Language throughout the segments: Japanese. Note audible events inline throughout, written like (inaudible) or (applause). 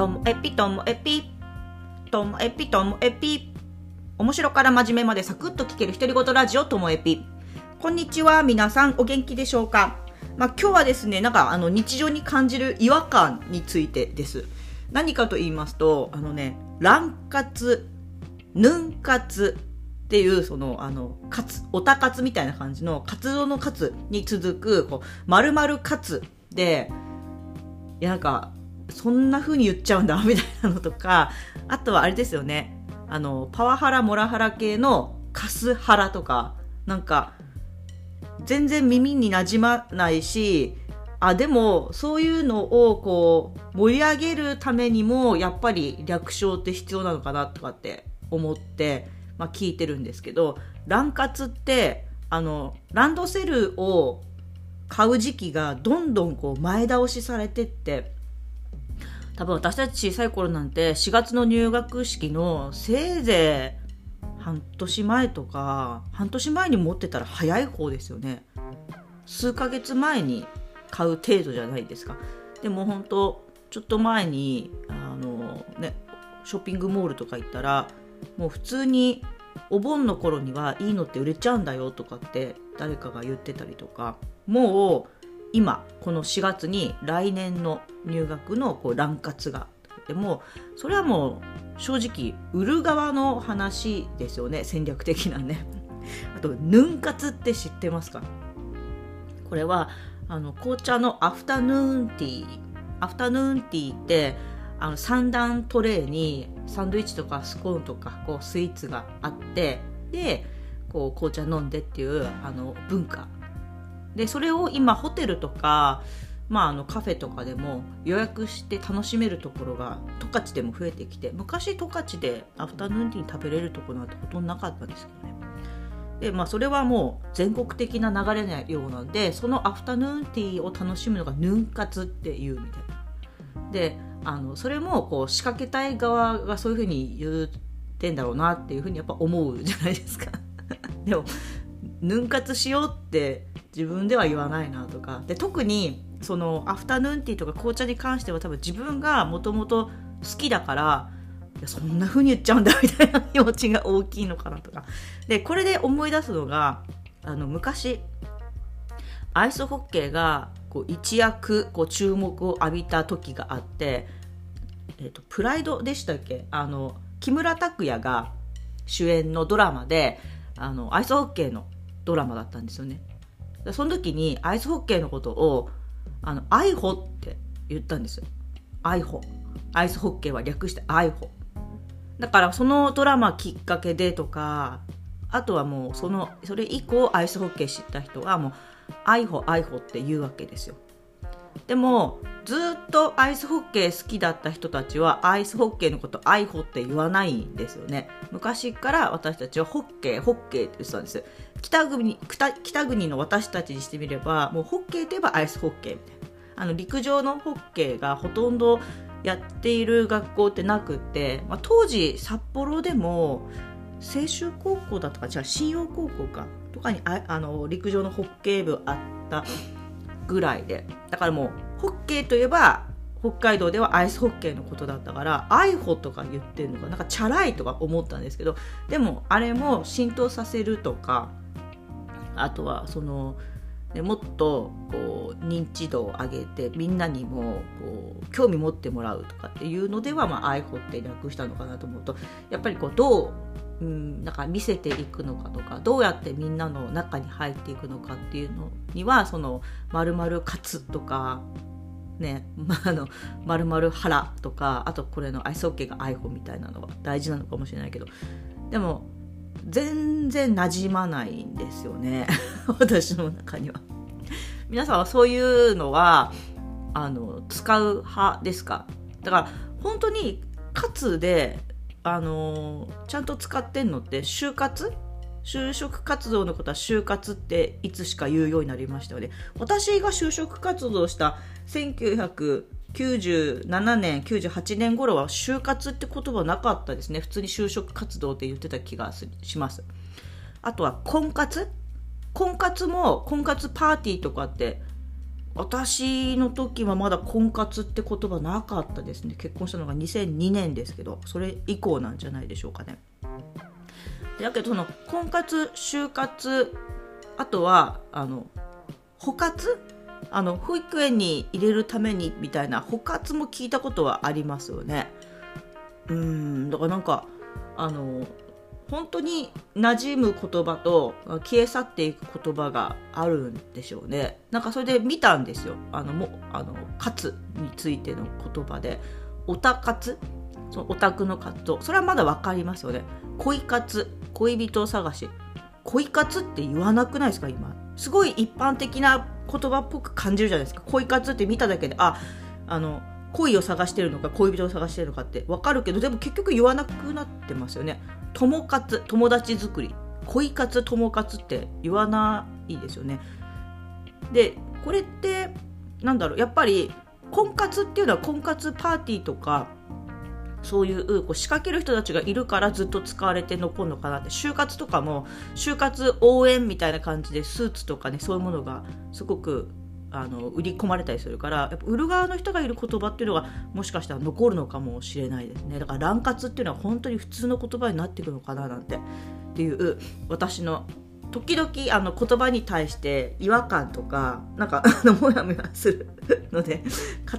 ともえぴともえぴともえぴともえぴ面白から真面目までサクッと聞ける独り言ラジオともえぴこんにちは皆さんお元気でしょうか？まあ、今日はですねなんかあの日常に感じる違和感についてです。何かと言いますとあのね卵活ヌン活っていうそのあのカツおたかつみたいな感じの活動のカツに続くこう丸々カツでいやなんかそんな風に言っちゃうんだ (laughs) みたいなのとかあとはあれですよね。あのパワハラモラハラ系のカスハラとかなんか全然耳になじまないしあでもそういうのをこう盛り上げるためにもやっぱり略称って必要なのかなとかって思って、まあ、聞いてるんですけど卵活ってあのランドセルを買う時期がどんどんこう前倒しされてって多分私たち小さい頃なんて4月の入学式のせいぜい半年前とか半年前に持ってたら早い方ですよね。数ヶ月前に買う程度じゃないですか。でも本当ちょっと前にあのねショッピングモールとか行ったらもう普通にお盆の頃にはいいのって売れちゃうんだよとかって誰かが言ってたりとかもう今この4月に来年の入学のこう乱活がでもそれはもう正直売る側の話ですよね。戦略的なね。(laughs) あとヌン活って知ってますか？これはあの紅茶のアフタヌーンティー。アフタヌーンティーってあの3段トレーにサンドイッチとかスコーンとかこうスイーツがあってでこう紅茶飲んでっていうあの文化。でそれを今ホテルとか、まあ、あのカフェとかでも予約して楽しめるところが十勝でも増えてきて昔十勝でアフタヌーンティー食べれるところなんてほとんどなかったんですけどね。でまあそれはもう全国的な流れのようなんでそのアフタヌーンティーを楽しむのがヌン活っていうみたいな。であのそれもこう仕掛けたい側がそういうふうに言ってんだろうなっていうふうにやっぱ思うじゃないですか。(laughs) でもヌン活しようって自分では言わないなとか。で特にそのアフタヌーンティーとか紅茶に関しては多分自分がもともと好きだからいやそんな風に言っちゃうんだみたいな気持ちが大きいのかなとか。でこれで思い出すのがあの昔アイスホッケーがこう一躍こう注目を浴びた時があって、えーと、プライドでしたっけ？あの木村拓哉が主演のドラマであのアイスホッケーのドラマだったんですよね。その時にアイスホッケーのことをあのアイホって言ったんですよ。アイホ。アイスホッケーは略してアイホ。だからそのドラマきっかけでとかあとはもうそのそれ以降アイスホッケー知った人はもうアイホアイホって言うわけですよ。でもずっとアイスホッケー好きだった人たちはアイスホッケーのことアイホって言わないんですよね。昔から私たちはホッケーホッケーって言ってたんです北国北北国の私たちにしてみればもうホッケーといえばアイスホッケーみたいな。あの陸上のホッケーがほとんどやっている学校ってなくって、まあ、当時札幌でも青州高校だとかじゃあ信用高校かとかにああの陸上のホッケー部あったぐらいで。だからもうホッケーといえば北海道ではアイスホッケーのことだったからアイホとか言ってるのかなんかチャラいとか思ったんですけどでもあれも浸透させるとかあとはそのもっとこう認知度を上げてみんなにもこう興味持ってもらうとかっていうのでは、まあ、アイホって略したのかなと思うとやっぱりこうどううん、なんか見せていくのかとかどうやってみんなの中に入っていくのかっていうのにはその〇〇勝つとかね、まあ、あの〇〇腹とかあとこれのアイスホッケーがアイホみたいなのは大事なのかもしれないけどでも全然馴染まないんですよね (laughs) 私の中には。皆さんはそういうのはあの使う派ですか？だから本当にかつであのちゃんと使ってんのって就活？就職活動のことは就活っていつしか言うようになりましたよね。私が就職活動した1997年、98年頃は就活って言葉なかったですね。普通に就職活動って言ってた気がします。あとは婚活？婚活も婚活パーティーとかって私の時はまだ婚活って言葉なかったですね結婚したのが2002年ですけどそれ以降なんじゃないでしょうかねだけどその婚活就活あとはあの補活？あの保育園に入れるためにみたいな補活も聞いたことはありますよね。うんだからなんかあの本当に馴染む言葉と消え去っていく言葉があるんでしょうね。なんかそれで見たんですよ。あのもあの活についての言葉で。オタ活？そのオタクの活動。それはまだ分かりますよね。恋活？恋人探し。恋活って言わなくないですか今？すごい一般的な言葉っぽく感じるじゃないですか。恋活って見ただけでああの恋を探してるのか恋人を探してるのかって分かるけどでも結局言わなくなってますよね。友活友達作り。恋活友活って言わないですよね。でこれってなんだろうやっぱり婚活っていうのは婚活パーティーとかそういうこう仕掛ける人たちがいるからずっと使われて残るのかなって。就活とかも就活応援みたいな感じでスーツとかねそういうものがすごくあの売り込まれたりするからやっぱ売る側の人がいる言葉っていうのがもしかしたら残るのかもしれないですね。だから乱活っていうのは本当に普通の言葉になっていくのかななんてっていう私の時々あの言葉に対して違和感とかなんかあのモヤモヤするので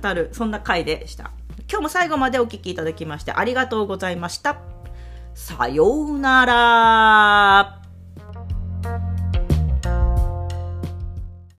語るそんな回でした。今日も最後までお聴きいただきましてありがとうございました。さようなら。